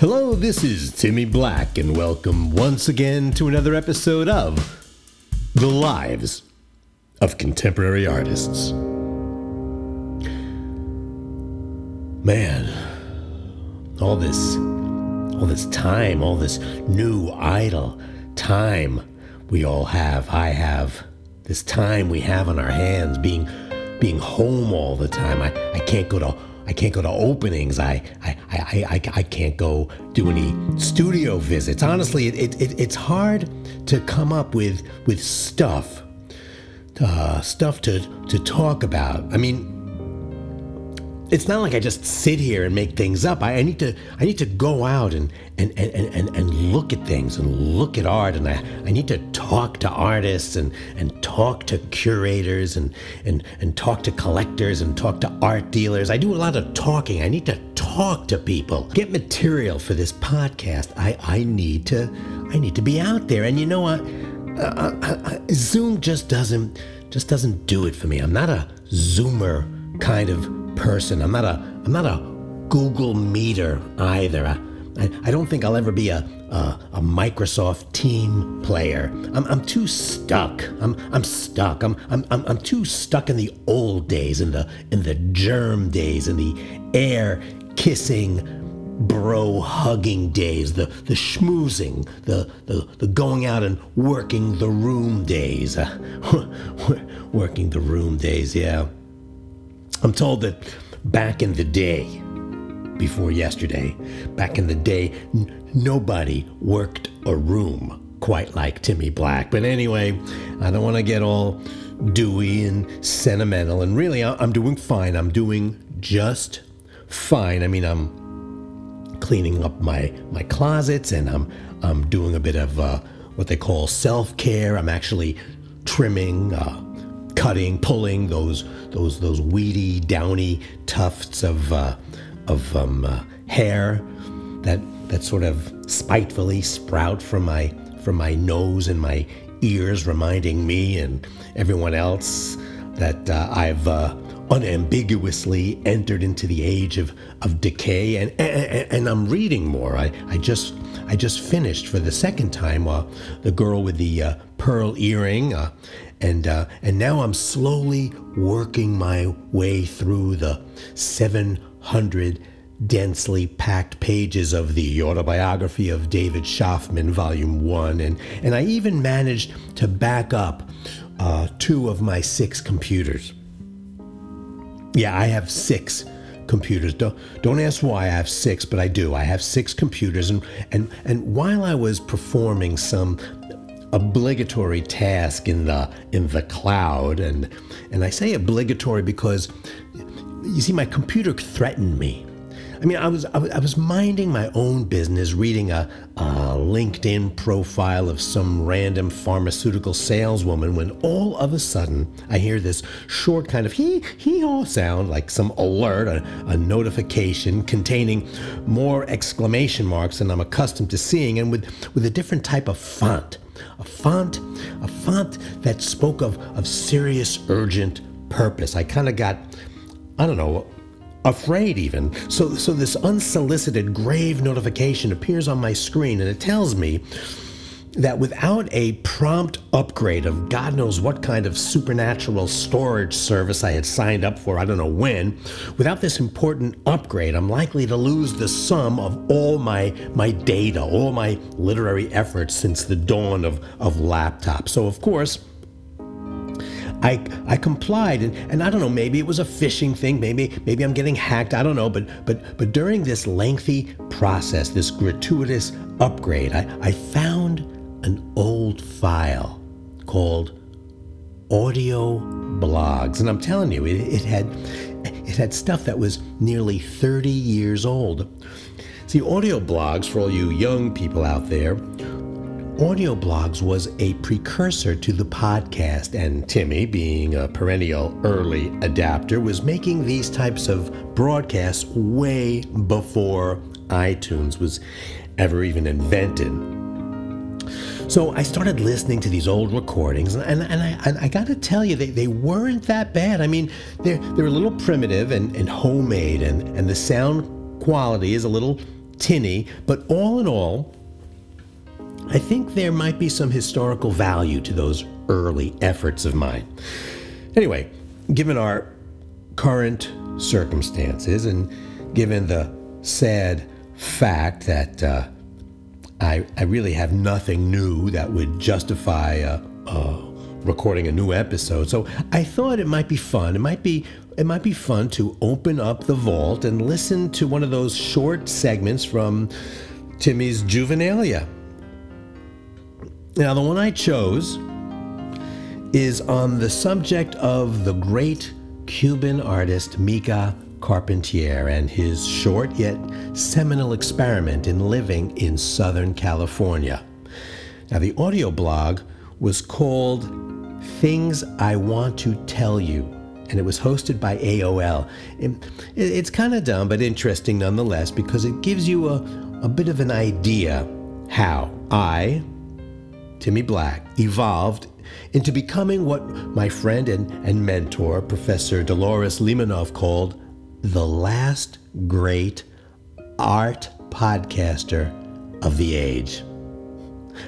Hello, this is Timmy Black, and welcome once again to another episode of The Lives of Contemporary Artists. Man, all this all this time, all this new idle time we all have, I have, this time we have on our hands, being being home all the time. I, I can't go to I can't go to openings. I I, I, I, I can't go do any studio visits. Honestly, it, it, it's hard to come up with with stuff, uh, stuff to to talk about. I mean, it's not like I just sit here and make things up. I, I, need to I need to go out and and, and, and, and look at things and look at art and I, I need to talk to artists and, and talk to curators and, and, and talk to collectors and talk to art dealers. I do a lot of talking. I need to talk to people. Get material for this podcast. I, I need to I need to be out there. And you know what? Uh, uh, uh, Zoom just doesn't just doesn't do it for me. I'm not a Zoomer kind of person. I'm not a I'm not a Google Meter either. I, I, I don't think I'll ever be a, a, a Microsoft team player. I'm, I'm too stuck. I'm, I'm stuck. I'm, I'm, I'm, too stuck in the old days, in the, in the germ days, in the air kissing, bro hugging days, the, the schmoozing, the, the, the going out and working the room days. Working the room days, yeah. I'm told that back in the day, before yesterday, back in the day, n- nobody worked a room quite like Timmy Black. But anyway, I don't want to get all dewy and sentimental. And really, I'm doing fine. I'm doing just fine. I mean, I'm cleaning up my my closets, and I'm I'm doing a bit of uh, what they call self care. I'm actually trimming. Uh, cutting, pulling those those those weedy, downy tufts of uh, of um, uh, hair that that sort of spitefully sprout from my from my nose and my ears, reminding me and everyone else that uh, I've uh, unambiguously entered into the age of, of decay and, and, and I'm reading more. I, I just I just finished for the second time uh, the girl with the uh, pearl earring uh, and uh, and now I'm slowly working my way through the 700 densely packed pages of the autobiography of David Schaffman, Volume One, and and I even managed to back up uh, two of my six computers. Yeah, I have six computers. Don't don't ask why I have six, but I do. I have six computers, and and and while I was performing some obligatory task in the in the cloud. And and I say obligatory because you see my computer threatened me. I mean, I was I was minding my own business, reading a, a, LinkedIn profile of some random pharmaceutical saleswoman, when all of a sudden I hear this short kind of hee hee haw sound, like some alert, a, a notification containing more exclamation marks than I'm accustomed to seeing, and with with a different type of font a font, a font that spoke of, of serious, urgent purpose. I kind of got, I don't know, afraid even. So, so this unsolicited, grave notification appears on my screen and it tells me that without a prompt upgrade of God knows what kind of supernatural storage service I had signed up for, I don't know when, without this important upgrade, I'm likely to lose the sum of all my, my data, all my literary efforts since the dawn of, of laptops. So, of course, I, I complied and, and I don't know maybe it was a phishing thing maybe maybe I'm getting hacked I don't know but but but during this lengthy process this gratuitous upgrade I, I found an old file called audio blogs. And i'm telling you it, it, had it had stuff that was nearly 30 years old. See audio blogs for all you young people out there audio blogs was a precursor to the podcast. And timmy being a perennial early adapter was making these types of broadcasts way before itunes was ever even invented so I started listening to these old recordings, and, and, I, and I got to tell you, they, they weren't that bad. I mean, they're, they're a little primitive and, and homemade, and, and the sound quality is a little tinny, but all in all, I think there might be some historical value to those early efforts of mine. Anyway, given our current circumstances and given the sad fact that uh, I, I really have nothing new that would justify uh, uh, recording a new episode, so I thought it might be fun. It might be it might be fun to open up the vault and listen to one of those short segments from Timmy's Juvenilia. Now, the one I chose is on the subject of the great Cuban artist Mica Carpentier and his short yet seminal experiment in living in Southern California. Now, the audio blog was called Things I Want to Tell You, and it was hosted by AOL. It, it's kind of dumb, but interesting nonetheless because it gives you a, a bit of an idea how I, Timmy Black, evolved into becoming what my friend and, and mentor, Professor Dolores Limanov, called the last great art podcaster of the age.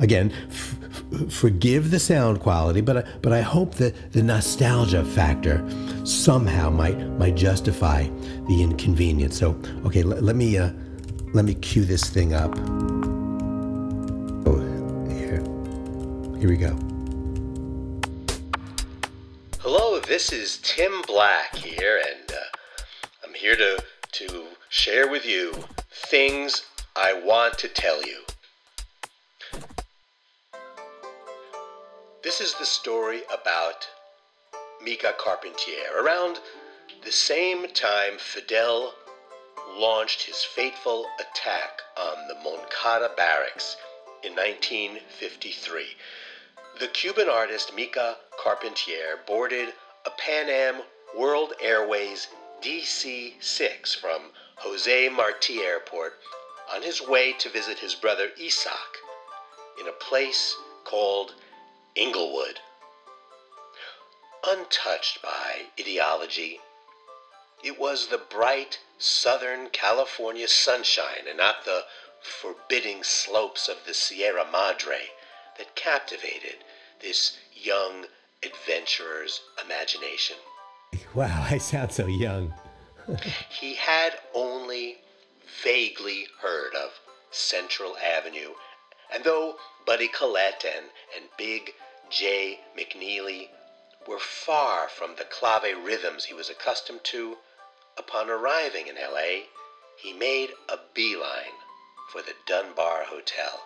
Again, f- f- forgive the sound quality, but I, but I hope that the nostalgia factor somehow might might justify the inconvenience. So, okay, l- let me uh, let me cue this thing up. Oh, here, here we go. Hello, this is Tim Black here, and here to to share with you things I want to tell you. This is the story about Mica Carpentier. Around the same time Fidel launched his fateful attack on the Moncada barracks in 1953, the Cuban artist Mica Carpentier boarded a Pan Am World Airways DC 6 from Jose Marti Airport on his way to visit his brother Isak in a place called Inglewood. Untouched by ideology, it was the bright Southern California sunshine and not the forbidding slopes of the Sierra Madre that captivated this young adventurer's imagination. Wow, I sound so young. he had only vaguely heard of Central Avenue, and though Buddy Collette and, and Big Jay McNeely were far from the clave rhythms he was accustomed to, upon arriving in L.A., he made a beeline for the Dunbar Hotel.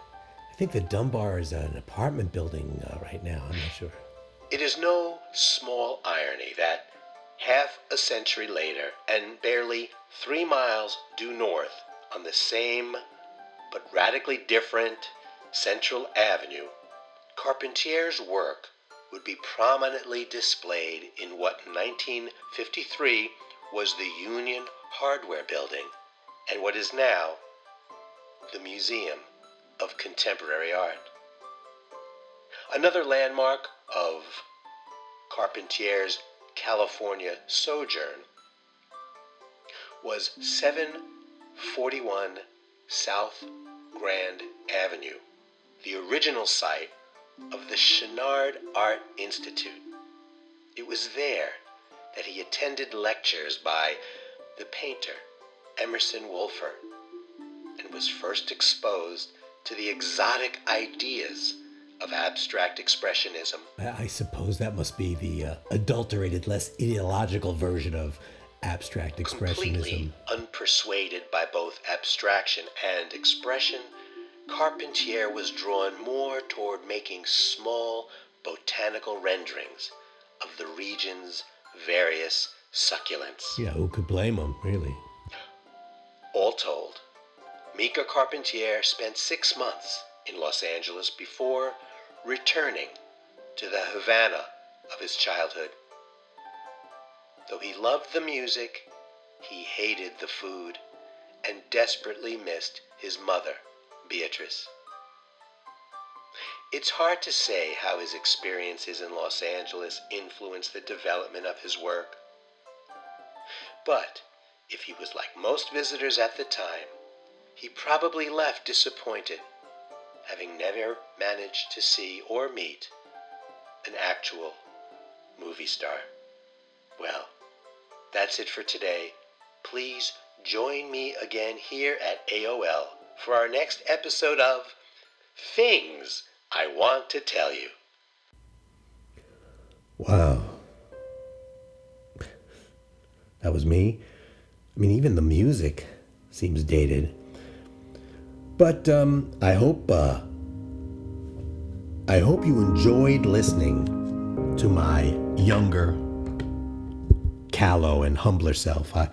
I think the Dunbar is an apartment building uh, right now. I'm not sure. It is no small irony that half a century later, and barely three miles due north on the same but radically different Central Avenue, Carpentier's work would be prominently displayed in what in 1953 was the Union Hardware Building and what is now the Museum of Contemporary Art. Another landmark of Carpentier's California sojourn was 741 South Grand Avenue, the original site of the Chouinard Art Institute. It was there that he attended lectures by the painter Emerson Wolfer and was first exposed to the exotic ideas of abstract expressionism. I suppose that must be the uh, adulterated, less ideological version of abstract expressionism. Completely unpersuaded by both abstraction and expression, Carpentier was drawn more toward making small botanical renderings of the region's various succulents. Yeah, who could blame him, really? All told, Mica Carpentier spent six months in Los Angeles before returning to the Havana of his childhood. Though he loved the music, he hated the food and desperately missed his mother, Beatrice. It's hard to say how his experiences in Los Angeles influenced the development of his work. But if he was like most visitors at the time, he probably left disappointed, having never managed to see or meet an actual movie star. Well, that's it for today. Please join me again here at AOL for our next episode of Things I Want to Tell You. Wow. That was me. I mean, even the music seems dated. But um, I hope uh, I hope you enjoyed listening to my younger, callow, and humbler self. I,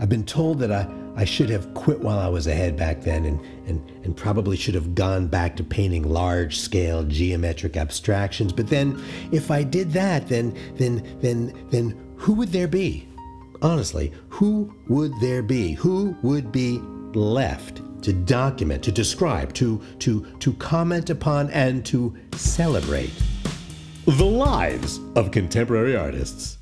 I've been told that I, I should have quit while I was ahead back then and, and, and probably should have gone back to painting large scale geometric abstractions. But then if I did that, then then then then who would there be? Honestly, who would there be? Who would be left to document, to describe, to to to comment upon and to celebrate the lives of contemporary artists?